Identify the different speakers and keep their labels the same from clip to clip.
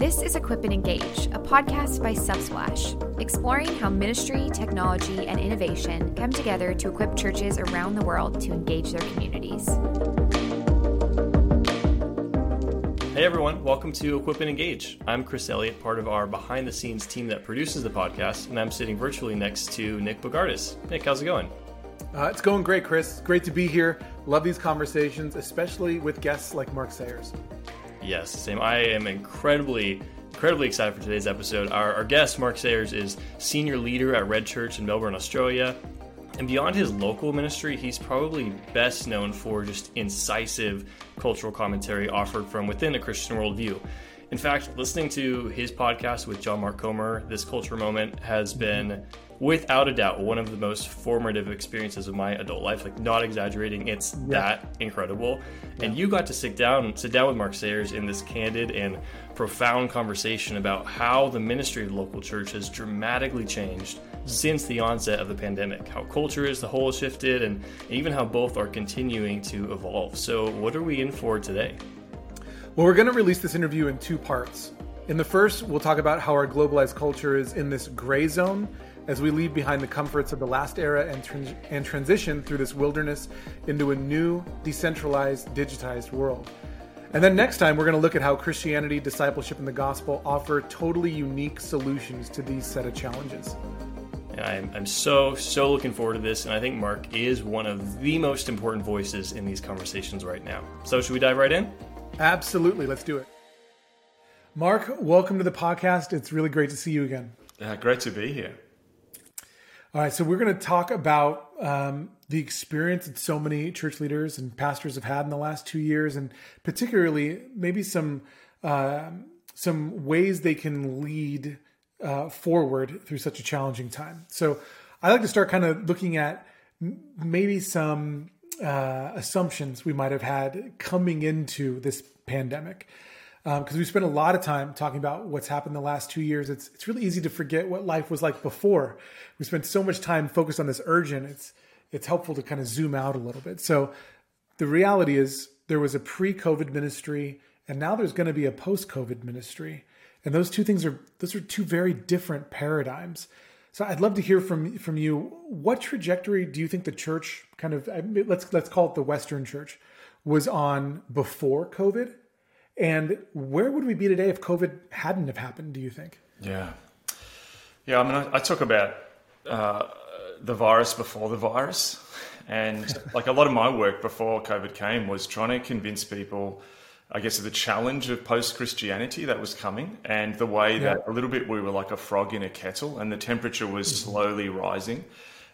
Speaker 1: This is Equip and Engage, a podcast by Subsplash, exploring how ministry, technology, and innovation come together to equip churches around the world to engage their communities.
Speaker 2: Hey everyone, welcome to Equip and Engage. I'm Chris Elliott, part of our behind the scenes team that produces the podcast, and I'm sitting virtually next to Nick Bogardus. Nick, how's it going?
Speaker 3: Uh, it's going great, Chris. Great to be here. Love these conversations, especially with guests like Mark Sayers.
Speaker 2: Yes, same. I am incredibly, incredibly excited for today's episode. Our, our guest, Mark Sayers, is senior leader at Red Church in Melbourne, Australia. And beyond his local ministry, he's probably best known for just incisive cultural commentary offered from within a Christian worldview. In fact, listening to his podcast with John Mark Comer, This Cultural Moment, has been without a doubt one of the most formative experiences of my adult life. Like not exaggerating, it's yeah. that incredible. Yeah. And you got to sit down, sit down with Mark Sayers in this candid and profound conversation about how the ministry of the local church has dramatically changed since the onset of the pandemic. How culture is the whole has shifted, and even how both are continuing to evolve. So, what are we in for today?
Speaker 3: Well, we're going to release this interview in two parts. In the first, we'll talk about how our globalized culture is in this gray zone as we leave behind the comforts of the last era and, and transition through this wilderness into a new, decentralized, digitized world. And then next time, we're going to look at how Christianity, discipleship, and the gospel offer totally unique solutions to these set of challenges.
Speaker 2: I'm, I'm so, so looking forward to this. And I think Mark is one of the most important voices in these conversations right now. So, should we dive right in?
Speaker 3: Absolutely. Let's do it. Mark, welcome to the podcast. It's really great to see you again.
Speaker 4: Uh, great to be here.
Speaker 3: All right, so we're going to talk about um, the experience that so many church leaders and pastors have had in the last two years, and particularly maybe some uh, some ways they can lead uh, forward through such a challenging time. So, I like to start kind of looking at maybe some uh, assumptions we might have had coming into this pandemic because um, we spent a lot of time talking about what's happened the last two years. It's it's really easy to forget what life was like before. We spent so much time focused on this urgent. It's it's helpful to kind of zoom out a little bit. So the reality is there was a pre-COVID ministry, and now there's going to be a post-COVID ministry, and those two things are those are two very different paradigms. So I'd love to hear from from you. What trajectory do you think the church kind of let's let's call it the Western Church was on before COVID? And where would we be today if COVID hadn't have happened? Do you think?
Speaker 4: Yeah, yeah. I mean, I, I talk about uh, the virus before the virus, and like a lot of my work before COVID came was trying to convince people. I guess the challenge of post Christianity that was coming, and the way yeah. that a little bit we were like a frog in a kettle, and the temperature was mm-hmm. slowly rising,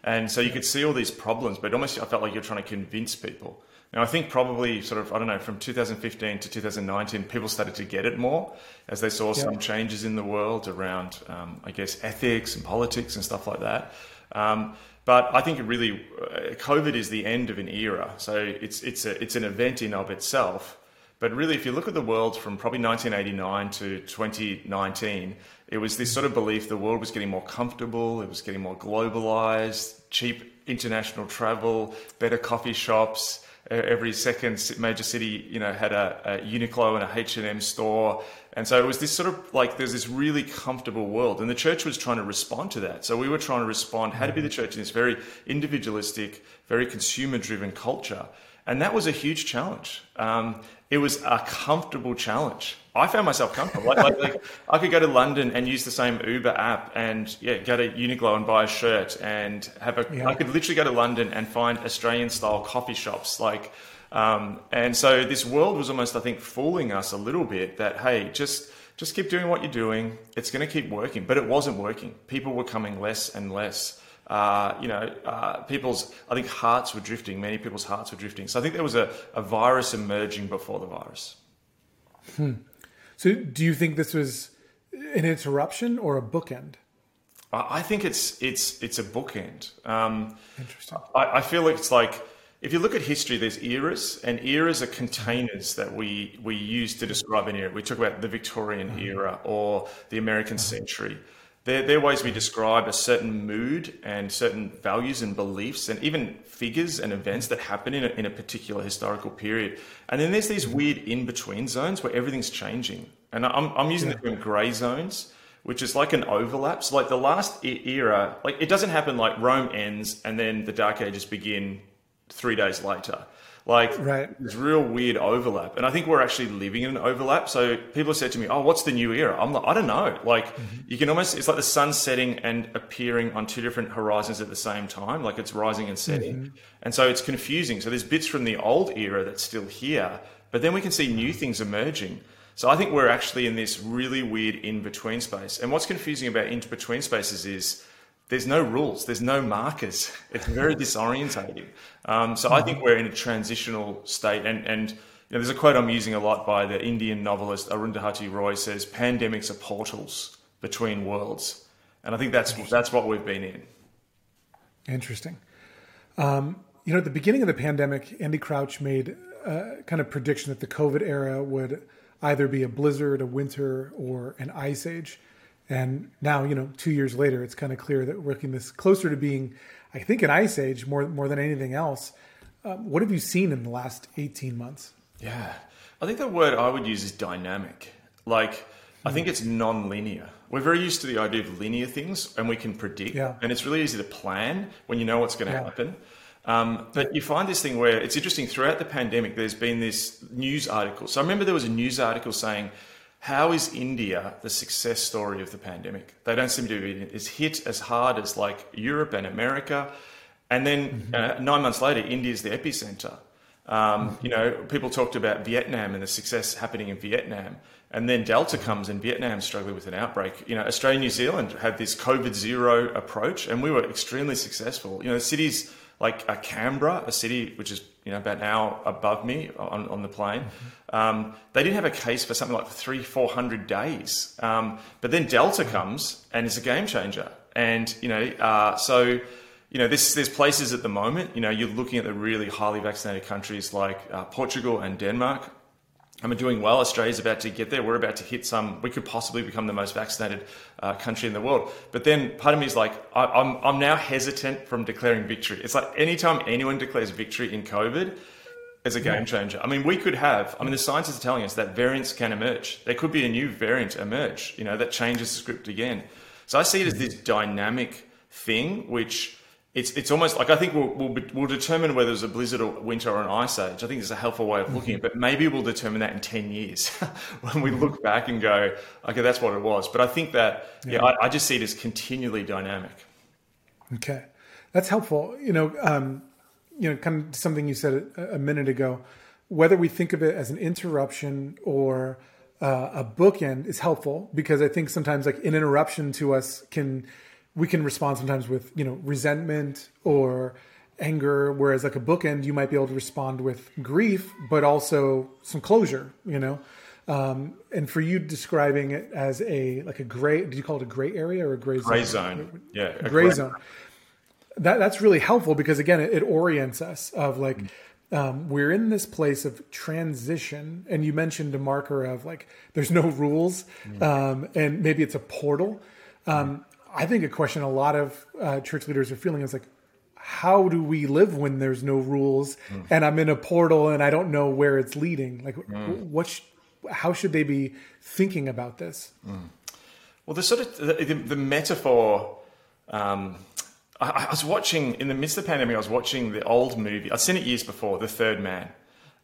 Speaker 4: and so you could see all these problems, but almost I felt like you're trying to convince people. Now, I think probably sort of, I don't know, from 2015 to 2019, people started to get it more as they saw yeah. some changes in the world around, um, I guess, ethics and politics and stuff like that. Um, but I think it really, uh, COVID is the end of an era. So it's, it's, a, it's an event in of itself. But really, if you look at the world from probably 1989 to 2019, it was this sort of belief the world was getting more comfortable, it was getting more globalized, cheap international travel, better coffee shops, every second major city, you know, had a, a Uniqlo and a H&M store. And so it was this sort of like, there's this really comfortable world. And the church was trying to respond to that. So we were trying to respond how to be the church in this very individualistic, very consumer driven culture. And that was a huge challenge. Um, it was a comfortable challenge. I found myself comfortable. Like, like, like, I could go to London and use the same Uber app and yeah, go to Uniqlo and buy a shirt and have a. Yeah. I could literally go to London and find Australian style coffee shops. Like, um, and so this world was almost, I think, fooling us a little bit that hey, just just keep doing what you're doing. It's going to keep working, but it wasn't working. People were coming less and less uh, you know, uh, people's, I think hearts were drifting, many people's hearts were drifting. So I think there was a, a virus emerging before the virus.
Speaker 3: Hmm. So do you think this was an interruption or a bookend?
Speaker 4: I think it's it's it's a bookend. Um, Interesting. I, I, feel like it's like if you look at history, there's eras, and eras are containers that we we use to describe an era. We talk about the Victorian mm-hmm. era or the American century. They're, they're ways we describe a certain mood and certain values and beliefs and even figures and events that happen in a, in a particular historical period. And then there's these weird in between zones where everything's changing. and I'm, I'm using yeah. the term grey zones, which is like an overlap. So like the last era, like it doesn't happen like Rome ends and then the Dark Ages begin three days later. Like
Speaker 3: right.
Speaker 4: there's real weird overlap, and I think we're actually living in an overlap. So people have said to me, "Oh, what's the new era?" I'm like, I don't know. Like mm-hmm. you can almost it's like the sun setting and appearing on two different horizons at the same time. Like it's rising and setting, mm-hmm. and so it's confusing. So there's bits from the old era that's still here, but then we can see new things emerging. So I think we're actually in this really weird in between space. And what's confusing about in between spaces is there's no rules, there's no markers. It's very disorientating. Um, so I think we're in a transitional state. And, and you know, there's a quote I'm using a lot by the Indian novelist Arundhati Roy says, pandemics are portals between worlds. And I think that's, that's what we've been in.
Speaker 3: Interesting. Um, you know, at the beginning of the pandemic, Andy Crouch made a kind of prediction that the COVID era would either be a blizzard, a winter, or an ice age. And now, you know, two years later, it's kind of clear that we're looking this closer to being, I think, an ice age more more than anything else. Um, what have you seen in the last eighteen months?
Speaker 4: Yeah, I think the word I would use is dynamic. Like, I think it's non-linear. We're very used to the idea of linear things, and we can predict,
Speaker 3: yeah.
Speaker 4: and it's really easy to plan when you know what's going to yeah. happen. Um, but you find this thing where it's interesting throughout the pandemic. There's been this news article. So I remember there was a news article saying how is India the success story of the pandemic? They don't seem to be as hit as hard as like Europe and America. And then mm-hmm. uh, nine months later, India is the epicenter. Um, mm-hmm. You know, people talked about Vietnam and the success happening in Vietnam. And then Delta comes and Vietnam struggling with an outbreak. You know, Australia and New Zealand had this COVID zero approach and we were extremely successful. You know, cities like uh, Canberra, a city which is you know about an hour above me on, on the plane, mm-hmm. um, they didn't have a case for something like three, four hundred days. Um, but then Delta mm-hmm. comes and is a game changer, and you know uh, so. You know, this, there's places at the moment, you know, you're looking at the really highly vaccinated countries like uh, Portugal and Denmark, and we're doing well. Australia's about to get there. We're about to hit some. We could possibly become the most vaccinated uh, country in the world. But then part of me is like, I, I'm, I'm now hesitant from declaring victory. It's like anytime anyone declares victory in COVID, it's a game changer. I mean, we could have. I mean, the scientists are telling us that variants can emerge. There could be a new variant emerge. You know, that changes the script again. So I see it as this dynamic thing, which it's it's almost like I think we'll, we'll, we'll determine whether it's a blizzard or winter or an ice age. I think it's a helpful way of looking at it, but maybe we'll determine that in 10 years when we look back and go, okay, that's what it was. But I think that, yeah, yeah I, I, just see it as continually dynamic.
Speaker 3: Okay. That's helpful. You know, um, you know, kind of something you said a, a, minute ago, whether we think of it as an interruption or uh, a bookend is helpful because I think sometimes like an interruption to us can, we can respond sometimes with you know resentment or anger whereas like a bookend you might be able to respond with grief but also some closure you know? Um, and for you describing it as a like a gray did you call it a gray area or a gray, zone?
Speaker 4: gray
Speaker 3: zone,
Speaker 4: zone. yeah
Speaker 3: a gray, gray zone. that that's really helpful because again it, it orients us of like um, we're in this place of transition and you mentioned a marker of like there's no rules um, and maybe it's a portal. Um, I think a question a lot of uh, church leaders are feeling is like, how do we live when there's no rules mm. and I'm in a portal and I don't know where it's leading? Like, mm. what? Sh- how should they be thinking about this? Mm.
Speaker 4: Well, the sort of the, the metaphor. Um, I, I, was watching in the midst of the pandemic. I was watching the old movie. I'd seen it years before, The Third Man,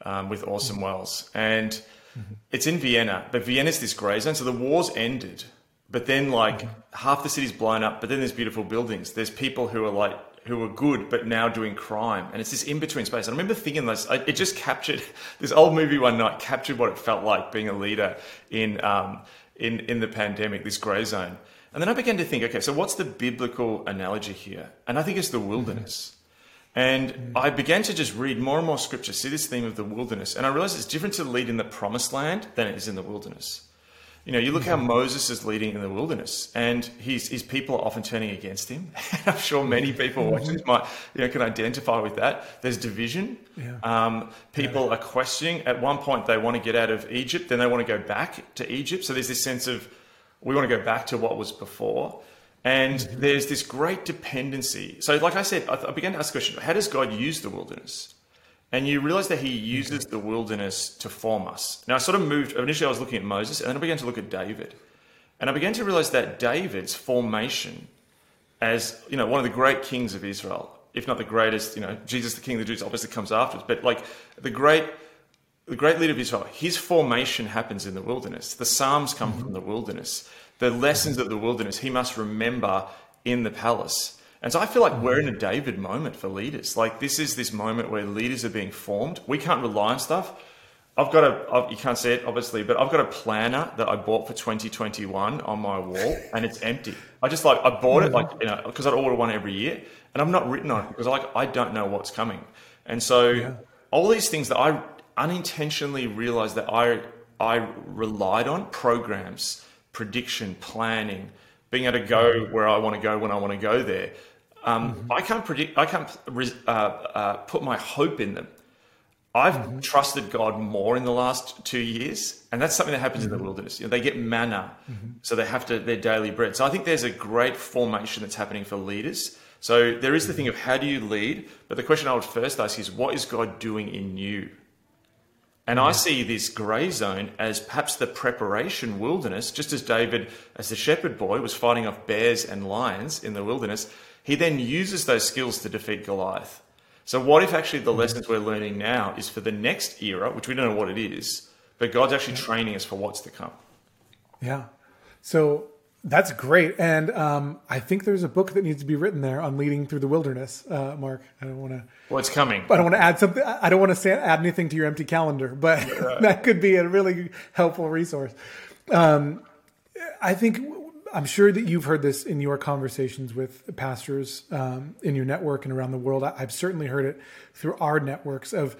Speaker 4: um, with Orson mm-hmm. Welles, and mm-hmm. it's in Vienna. But Vienna's this grey zone, so the war's ended but then like half the city's blown up, but then there's beautiful buildings. There's people who are like who are good but now doing crime, and it's this in between space. I remember thinking this. It just captured this old movie one night captured what it felt like being a leader in um, in in the pandemic, this grey zone. And then I began to think, okay, so what's the biblical analogy here? And I think it's the wilderness. And I began to just read more and more scripture, see this theme of the wilderness, and I realized it's different to lead in the promised land than it is in the wilderness. You know, you look how Moses is leading in the wilderness, and his, his people are often turning against him. I'm sure many people watching this might, you know, can identify with that. There's division.
Speaker 3: Yeah.
Speaker 4: Um, people yeah. are questioning. At one point, they want to get out of Egypt, then they want to go back to Egypt. So there's this sense of we want to go back to what was before. And mm-hmm. there's this great dependency. So, like I said, I, I began to ask the question: How does God use the wilderness? And you realize that he uses the wilderness to form us. Now, I sort of moved, initially I was looking at Moses, and then I began to look at David. And I began to realize that David's formation as, you know, one of the great kings of Israel, if not the greatest, you know, Jesus, the King of the Jews, obviously comes afterwards, but like the great, the great leader of Israel, his formation happens in the wilderness. The Psalms come mm-hmm. from the wilderness. The lessons of the wilderness he must remember in the palace. And so I feel like we're in a mm. David moment for leaders. Like this is this moment where leaders are being formed. We can't rely on stuff. I've got a, I've, you can't see it obviously, but I've got a planner that I bought for 2021 on my wall and it's empty. I just like, I bought it mm. like, you know, because I'd order one every year and I'm not written on it because like, I don't know what's coming. And so yeah. all these things that I unintentionally realized that I, I relied on programs, prediction, planning, being able to go mm. where I want to go when I want to go there. Um, mm-hmm. I can't predict, I can't uh, uh, put my hope in them. I've mm-hmm. trusted God more in the last two years, and that's something that happens mm-hmm. in the mm-hmm. wilderness. You know, they get manna, mm-hmm. so they have to their daily bread. So I think there's a great formation that's happening for leaders. So there is the thing of how do you lead, but the question I would first ask is what is God doing in you? And I mm-hmm. see this grey zone as perhaps the preparation wilderness, just as David, as the shepherd boy, was fighting off bears and lions in the wilderness. He then uses those skills to defeat Goliath. So, what if actually the lessons we're learning now is for the next era, which we don't know what it is, but God's actually training us for what's to come?
Speaker 3: Yeah. So that's great, and um, I think there's a book that needs to be written there on leading through the wilderness. Uh, Mark, I don't want to.
Speaker 4: Well, it's coming.
Speaker 3: I don't want to add something. I don't want to add anything to your empty calendar, but right. that could be a really helpful resource. Um, I think I'm sure that you've heard this in your conversations with pastors um, in your network and around the world. I, have certainly heard it through our networks of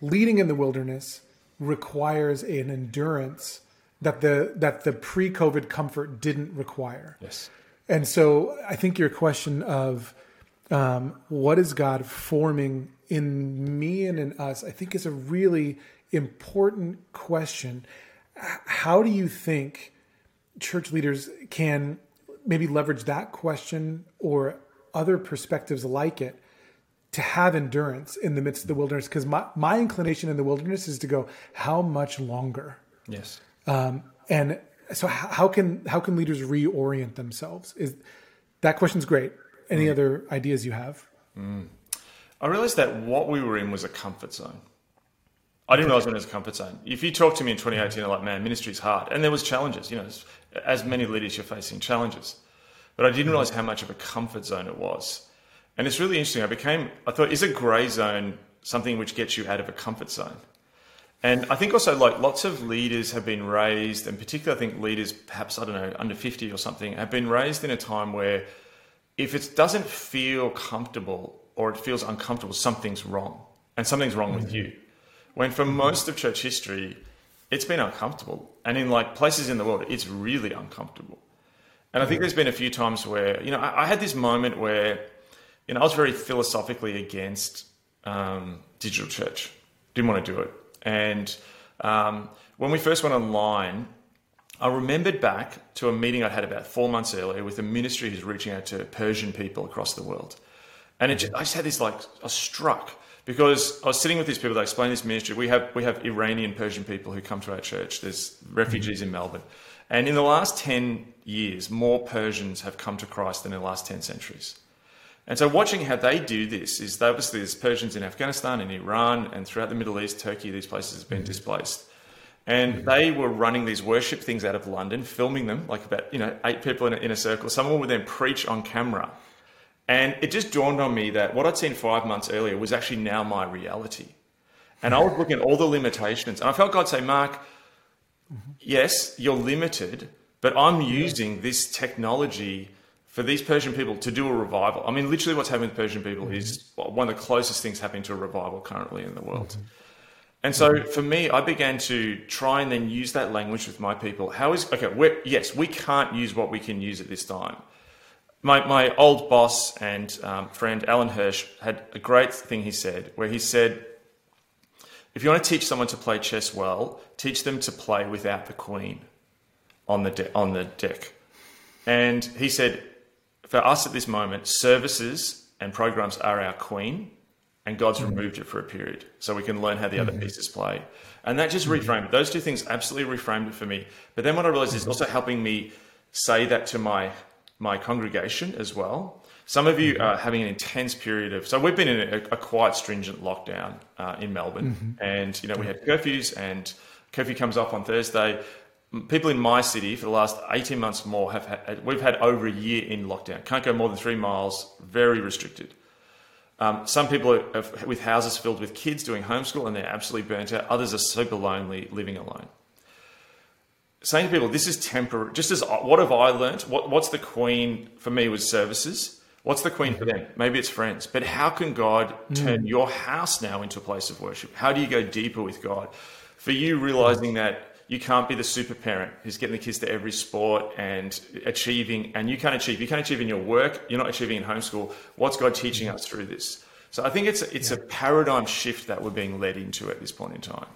Speaker 3: leading in the wilderness requires an endurance that the that the pre-COVID comfort didn't require.
Speaker 4: Yes.
Speaker 3: And so I think your question of um, what is God forming in me and in us, I think is a really important question. How do you think church leaders can maybe leverage that question or other perspectives like it to have endurance in the midst of the wilderness. Because my, my inclination in the wilderness is to go how much longer?
Speaker 4: Yes.
Speaker 3: Um, and so how can how can leaders reorient themselves? Is that question's great. Any mm. other ideas you have?
Speaker 4: Mm. i realized that what we were in was a comfort zone I didn't realize when it was a comfort zone. If you talk to me in 2018, I'm like, man, ministry's hard. And there was challenges, you know, as many leaders, you're facing challenges. But I didn't hmm. realize how much of a comfort zone it was. And it's really interesting. I became, I thought, is a grey zone something which gets you out of a comfort zone? And I think also, like, lots of leaders have been raised, and particularly, I think leaders, perhaps, I don't know, under 50 or something, have been raised in a time where if it doesn't feel comfortable or it feels uncomfortable, something's wrong. And something's wrong with hmm. you. When for most of church history, it's been uncomfortable. And in like places in the world, it's really uncomfortable. And I think there's been a few times where, you know, I, I had this moment where, you know, I was very philosophically against um, digital church. Didn't want to do it. And um, when we first went online, I remembered back to a meeting I'd had about four months earlier with a ministry who's reaching out to Persian people across the world. And just, I just had this like, I was struck because I was sitting with these people. They explained this ministry. We have we have Iranian Persian people who come to our church. There's refugees mm-hmm. in Melbourne, and in the last ten years, more Persians have come to Christ than in the last ten centuries. And so, watching how they do this is they obviously there's Persians in Afghanistan, in Iran, and throughout the Middle East, Turkey. These places have been mm-hmm. displaced. And mm-hmm. they were running these worship things out of London, filming them, like about you know eight people in a, in a circle. Someone would then preach on camera and it just dawned on me that what I'd seen five months earlier was actually now my reality. And I was looking at all the limitations. And I felt God say, Mark, yes, you're limited, but I'm using this technology for these Persian people to do a revival. I mean, literally, what's happening with Persian people mm-hmm. is one of the closest things happening to a revival currently in the world. Mm-hmm. And so for me, I began to try and then use that language with my people. How is, okay, yes, we can't use what we can use at this time my, my old boss and um, friend Alan Hirsch had a great thing he said, where he said, if you want to teach someone to play chess well, teach them to play without the queen on the, de- on the deck. And he said, for us at this moment, services and programs are our queen, and God's hmm. removed it for a period so we can learn how the other hmm. pieces play. And that just hmm. reframed it. Those two things absolutely reframed it for me. But then what I realized is also helping me say that to my my congregation as well. Some of you are having an intense period of so we've been in a, a quite stringent lockdown uh, in Melbourne, and you know we had curfews and curfew comes off on Thursday. People in my city for the last eighteen months more have had, we've had over a year in lockdown. Can't go more than three miles. Very restricted. Um, some people are, are with houses filled with kids doing homeschool and they're absolutely burnt out. Others are super lonely, living alone. Saying to people, this is temporary. Just as what have I learnt? What, what's the queen for me was services. What's the queen for them? Maybe it's friends. But how can God turn mm. your house now into a place of worship? How do you go deeper with God? For you, realizing that you can't be the super parent who's getting the kids to every sport and achieving, and you can't achieve. You can't achieve in your work. You're not achieving in homeschool. What's God teaching mm-hmm. us through this? So I think it's it's a paradigm shift that we're being led into at this point in time.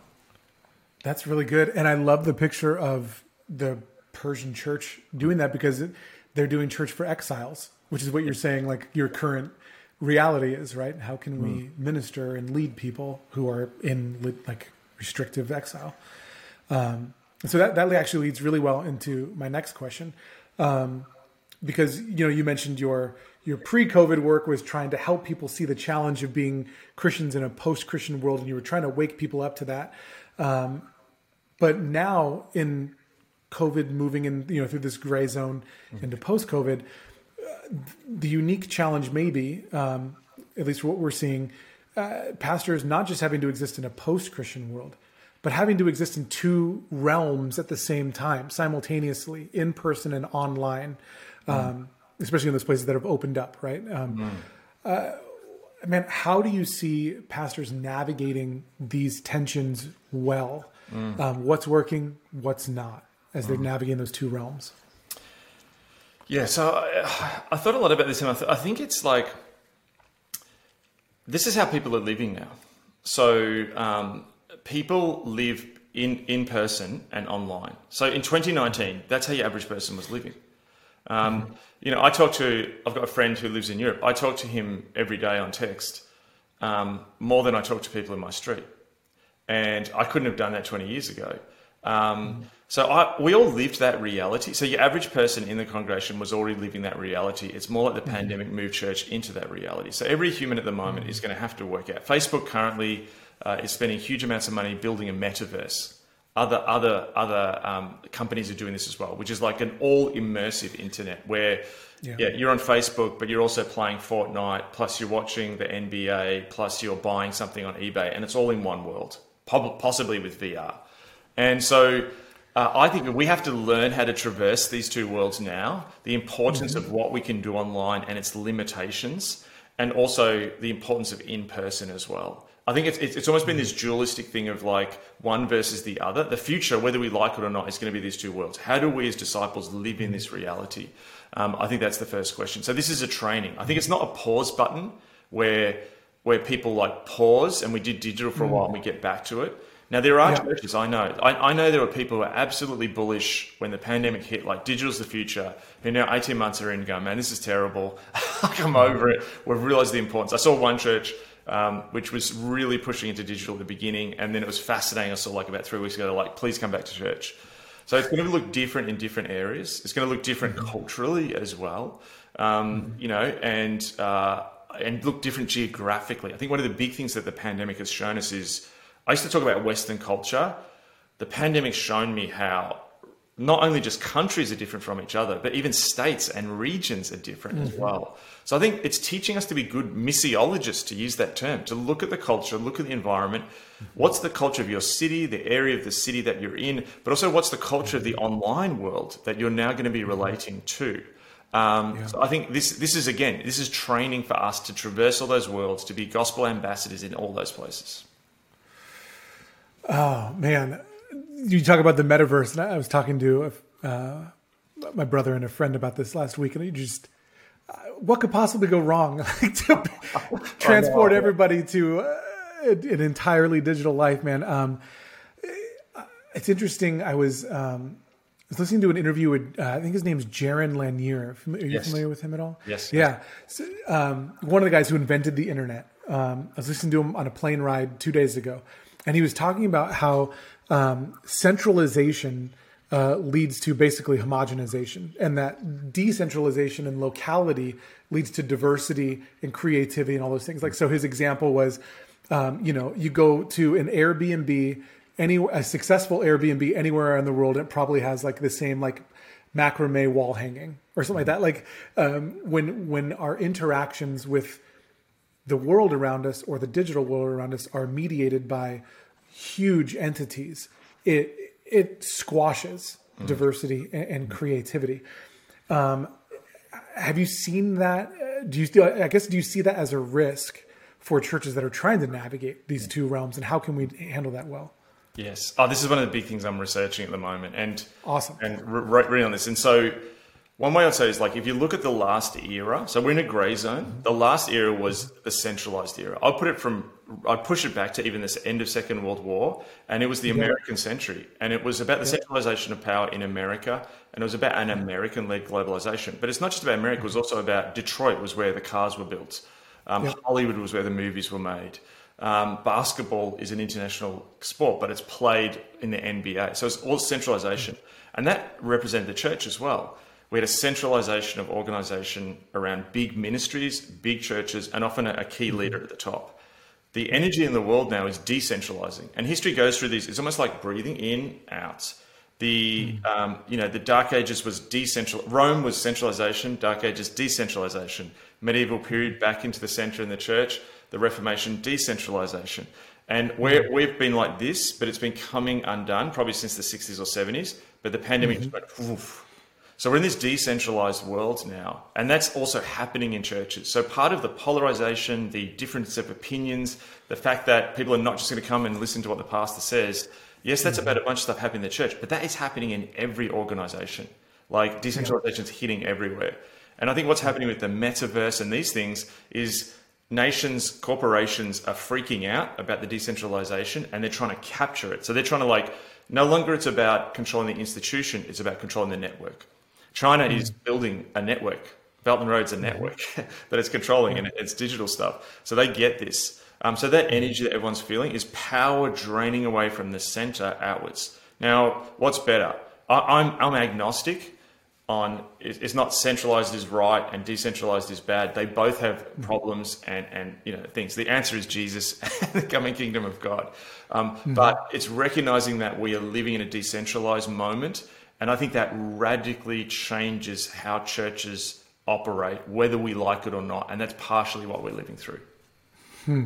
Speaker 3: That's really good. And I love the picture of the Persian church doing that because they're doing church for exiles, which is what you're saying, like your current reality is, right? How can we minister and lead people who are in like restrictive exile? Um, so that, that actually leads really well into my next question. Um, because, you know, you mentioned your, your pre-COVID work was trying to help people see the challenge of being Christians in a post-Christian world, and you were trying to wake people up to that. Um, but now in COVID moving in, you know, through this gray zone into post-COVID, uh, the unique challenge maybe, um, at least what we're seeing, uh, pastors not just having to exist in a post-Christian world, but having to exist in two realms at the same time, simultaneously, in person and online, um, especially in those places that have opened up, right? Um, uh, man, how do you see pastors navigating these tensions well? Um, what's working, what's not, as they're navigating those two realms?
Speaker 4: Yeah, so I, I thought a lot about this, and I, th- I think it's like this is how people are living now. So um, people live in in person and online. So in 2019, that's how your average person was living. Um, you know, I talk to I've got a friend who lives in Europe. I talk to him every day on text um, more than I talk to people in my street, and I couldn't have done that 20 years ago. Um, so I, we all lived that reality. So your average person in the congregation was already living that reality. It's more like the pandemic moved church into that reality. So every human at the moment is going to have to work out. Facebook currently uh, is spending huge amounts of money building a metaverse. Other other other um, companies are doing this as well, which is like an all immersive internet where
Speaker 3: Yeah.
Speaker 4: yeah. you're on Facebook, but you're also playing Fortnite, plus you're watching the NBA, plus you're buying something on eBay, and it's all in one world, possibly with VR. And so uh, I think we have to learn how to traverse these two worlds now, the importance of what we can do online and its limitations, and also the importance of in person as well. I think it's, it's, it's almost been this dualistic thing of like one versus the other. The future, whether we like it or not, is going to be these two worlds. How do we as disciples live in this reality? Um, I think that's the first question. So this is a training. I think it's not a pause button where where people like pause and we did digital for a while and we get back to it. Now there are
Speaker 3: Yeah.
Speaker 4: churches I know. I, I know there are people who are absolutely bullish when the pandemic hit, like digital's the future. Who now eighteen months are in, going, man, this is terrible. I'm over it. We've realised the importance. I saw one church um, which was really pushing into digital at the beginning, and then it was fascinating. I saw like about three weeks ago, like, please come back to church. So it's going to look different in different areas. It's going to look different culturally as well, um, you know, and uh, and look different geographically. I think one of the big things that the pandemic has shown us is I used to talk about Western culture. The pandemic's shown me how not only just countries are different from each other, but even states and regions are different as mm-hmm. well. So I think it's teaching us to be good missiologists, to use that term, to look at the culture, look at the environment. Mm-hmm. What's the culture of your city, the area of the city that you're in, but also what's the culture of the online world that you're now going to be mm-hmm. relating to. Um, So I think this this is again this is training for us to traverse all those worlds, to be gospel ambassadors in all those places.
Speaker 3: Oh man, you talk about the metaverse, and I was talking to uh, my brother and a friend about this last week, and you just uh, what could possibly go wrong? Like to transport everybody to uh, an entirely digital life, man. Um, it's interesting. I was um, I was listening to an interview with uh, I think his name's Jaron Lanier. Are you
Speaker 4: Yes.
Speaker 3: familiar with him at all?
Speaker 4: Yes.
Speaker 3: Yeah. So, um, one of the guys who invented the internet. Um, I was listening to him on a plane ride two days ago, and he was talking about how um, centralization uh, leads to basically homogenization, and that decentralization and locality leads to diversity and creativity and all those things. Like, so his example was, um, you know, you go to an Airbnb, any a successful Airbnb anywhere in the world, it probably has like the same like macrame wall hanging or something like that. Like um, when when our interactions with the world around us or the digital world around us are mediated by huge entities, it it squashes mm. diversity and, and creativity. Um, have you seen that? Do you? I guess do you see that as a risk for churches that are trying to navigate these two realms, and how can we handle that well?
Speaker 4: Yes. Oh, this is one of the big things I'm researching at the moment, and
Speaker 3: awesome,
Speaker 4: and re- reading on this. And so, one way I'd say is like if you look at the last era, so we're in a grey zone. The last era was the centralized era. I'll put it from I'd push it back to even this end of Second World War, and it was the American century, and it was about the centralization of power in America, and it was about an American-led globalization. But it's not just about America; it was also about Detroit, was where the cars were built. Um, Hollywood was where the movies were made. Um, basketball is an international sport, but it's played in the NBA, so it's all centralization, and that represented the church as well. We had a centralization of organization around big ministries, big churches, and often a key leader at the top the energy in the world now is decentralizing, and history goes through these. It's almost like breathing in, out. The um, you know the Dark Ages was decentral. Rome was centralization. Dark Ages decentralization. Medieval period back into the center in the church. The Reformation decentralization. And we we've been like this, but it's been coming undone probably since the 60s or 70s. But the pandemic mm-hmm. just went, so we're in this decentralized world now, and that's also happening in churches. So part of the polarization, the difference of opinions, the fact that people are not just going to come and listen to what the pastor says. Yes, that's about a bunch of stuff happening in the church, but that is happening in every organization. Like decentralization is hitting everywhere. And I think what's happening with the metaverse and these things is nations, corporations are freaking out about the decentralization and they're trying to capture it. So they're trying to like, no longer it's about controlling the institution, it's about controlling the network. China mm. is building a network. Belt and Road's a network that it's controlling and it's digital stuff. So they get this. Um, so that energy that everyone's feeling is power draining away from the center outwards. Now, what's better? I, am I'm, I'm agnostic on it's not centralized is right and decentralized is bad. They both have mm. problems and, and you know things. The answer is Jesus and the coming kingdom of God. Um, mm-hmm. But it's recognizing that we are living in a decentralized moment and I think that radically changes how churches operate, whether we like it or not. And that's partially what we're living through.
Speaker 3: Hmm.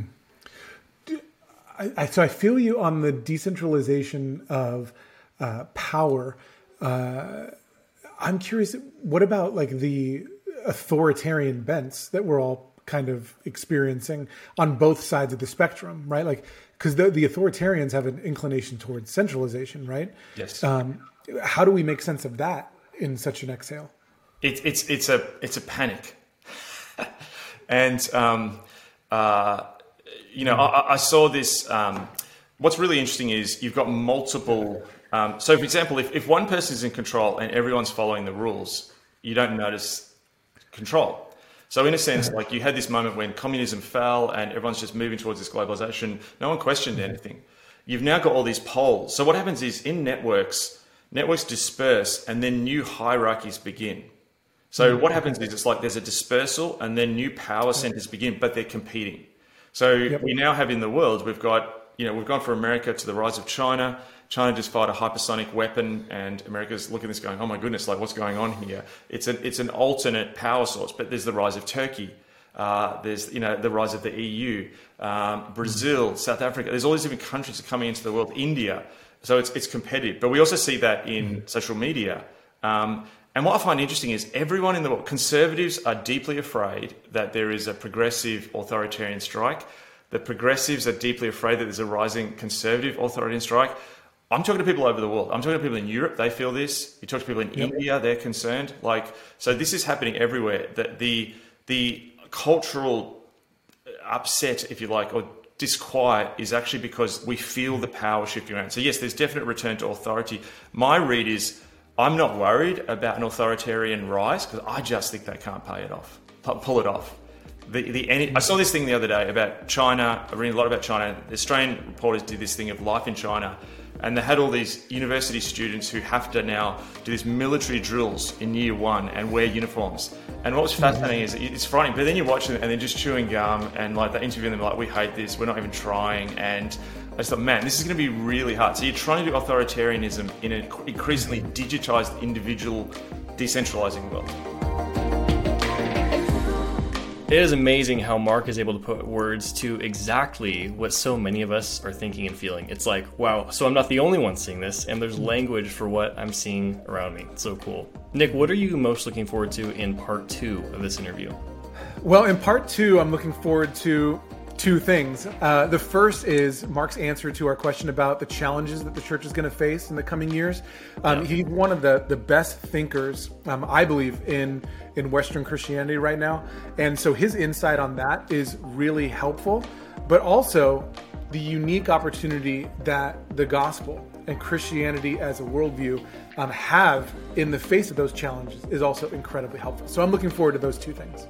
Speaker 3: I, I, so I feel you on the decentralization of uh, power. Uh, I'm curious, what about like the authoritarian bents that we're all kind of experiencing on both sides of the spectrum, right? Like, because the, the authoritarians have an inclination towards centralization, right?
Speaker 4: Yes.
Speaker 3: Um, how do we make sense of that in such an exhale?
Speaker 4: It's it's it's a it's a panic, and um, uh, you know I, I, saw this. Um, what's really interesting is you've got multiple. Um, so, for example, if, if one person is in control and everyone's following the rules, you don't notice control. So, in a sense, like you had this moment when communism fell and everyone's just moving towards this globalization. No one questioned anything. You've now got all these poles. So, what happens is in networks networks disperse and then new hierarchies begin. So mm. what happens is it's like there's a dispersal and then new power centers begin, but they're competing. So yep. we now have in the world, we've got, you know, we've gone from America to the rise of China. China just fired a hypersonic weapon and America's looking at this going, oh my goodness, like what's going on here? It's an, it's an alternate power source, but there's the rise of Turkey. Uh, there's, you know, the rise of the EU, um, Brazil, South Africa. There's all these different countries that are coming into the world, India. So it's, it's competitive. But we also see that in social media. Um, and what I find interesting is everyone in the world, conservatives are deeply afraid that there is a progressive authoritarian strike. The progressives are deeply afraid that there's a rising conservative authoritarian strike. I'm talking to people over the world. I'm talking to people in Europe, they feel this. You talk to people in yep. India, they're concerned. Like, so this is happening everywhere. That the the cultural upset, if you like, or disquiet is actually because we feel the power shifting around. So, yes, there's definite return to authority. My read is I'm not worried about an authoritarian rise because I just think they can't pay it off, pull it off. The, the I saw this thing the other day about China. I read a lot about China. The Australian reporters did this thing of life in China, and they had all these university students who have to now do these military drills in year one and wear uniforms. And what was mm-hmm. fascinating is it's frightening, but then you watch them and they're just chewing gum and like they interview them like, we hate this, we're not even trying. And I just thought, man, this is going to be really hard. So you're trying to do authoritarianism in an increasingly digitized, individual, decentralizing world.
Speaker 2: It is amazing how Mark is able to put words to exactly what so many of us are thinking and feeling. It's like, wow, so I'm not the only one seeing this, and there's language for what I'm seeing around me. It's so cool. Nick, what are you most looking forward to in part two of this interview?
Speaker 3: Well, in part two, I'm looking forward to two things. Uh, the first is Mark's answer to our question about the challenges that the church is going to face in the coming years. Um, yeah. He's one of the, the best thinkers, um, I believe, in in Western Christianity right now, and so his insight on that is really helpful. But also, the unique opportunity that the gospel and Christianity as a worldview um, have in the face of those challenges is also incredibly helpful. So I'm looking forward to those two things.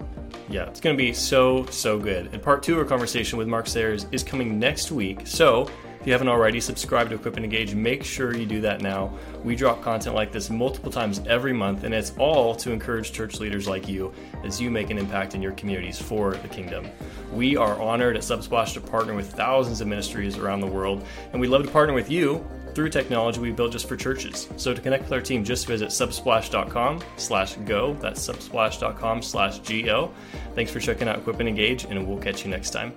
Speaker 2: Yeah, it's going to be so, so good. And part two of our conversation with Mark Sayers is coming next week. So if you haven't already, subscribe to Equip and Engage. Make sure you do that now. We drop content like this multiple times every month, and it's all to encourage church leaders like you as you make an impact in your communities for the kingdom. We are honored at Subsplash to partner with thousands of ministries around the world, and we'd love to partner with you through technology we built just for churches. So to connect with our team, just visit subsplash.com slash go. That's subsplash.com slash go. Thanks for checking out Equip and Engage, and we'll catch you next time.